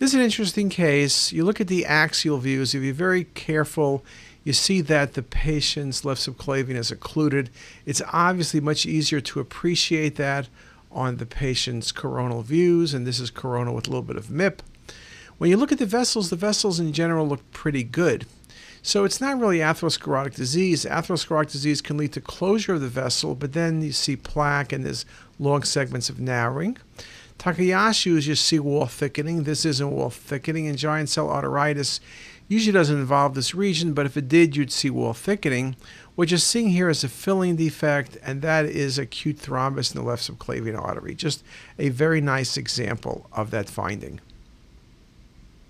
This is an interesting case. You look at the axial views, if you're very careful, you see that the patient's left subclavian is occluded. It's obviously much easier to appreciate that on the patient's coronal views, and this is coronal with a little bit of MIP. When you look at the vessels, the vessels in general look pretty good. So it's not really atherosclerotic disease. Atherosclerotic disease can lead to closure of the vessel, but then you see plaque and there's long segments of narrowing. Takayasu is just see wall thickening. This isn't wall thickening, and giant cell arteritis usually doesn't involve this region, but if it did, you'd see wall thickening. What you're seeing here is a filling defect, and that is acute thrombus in the left subclavian artery. Just a very nice example of that finding.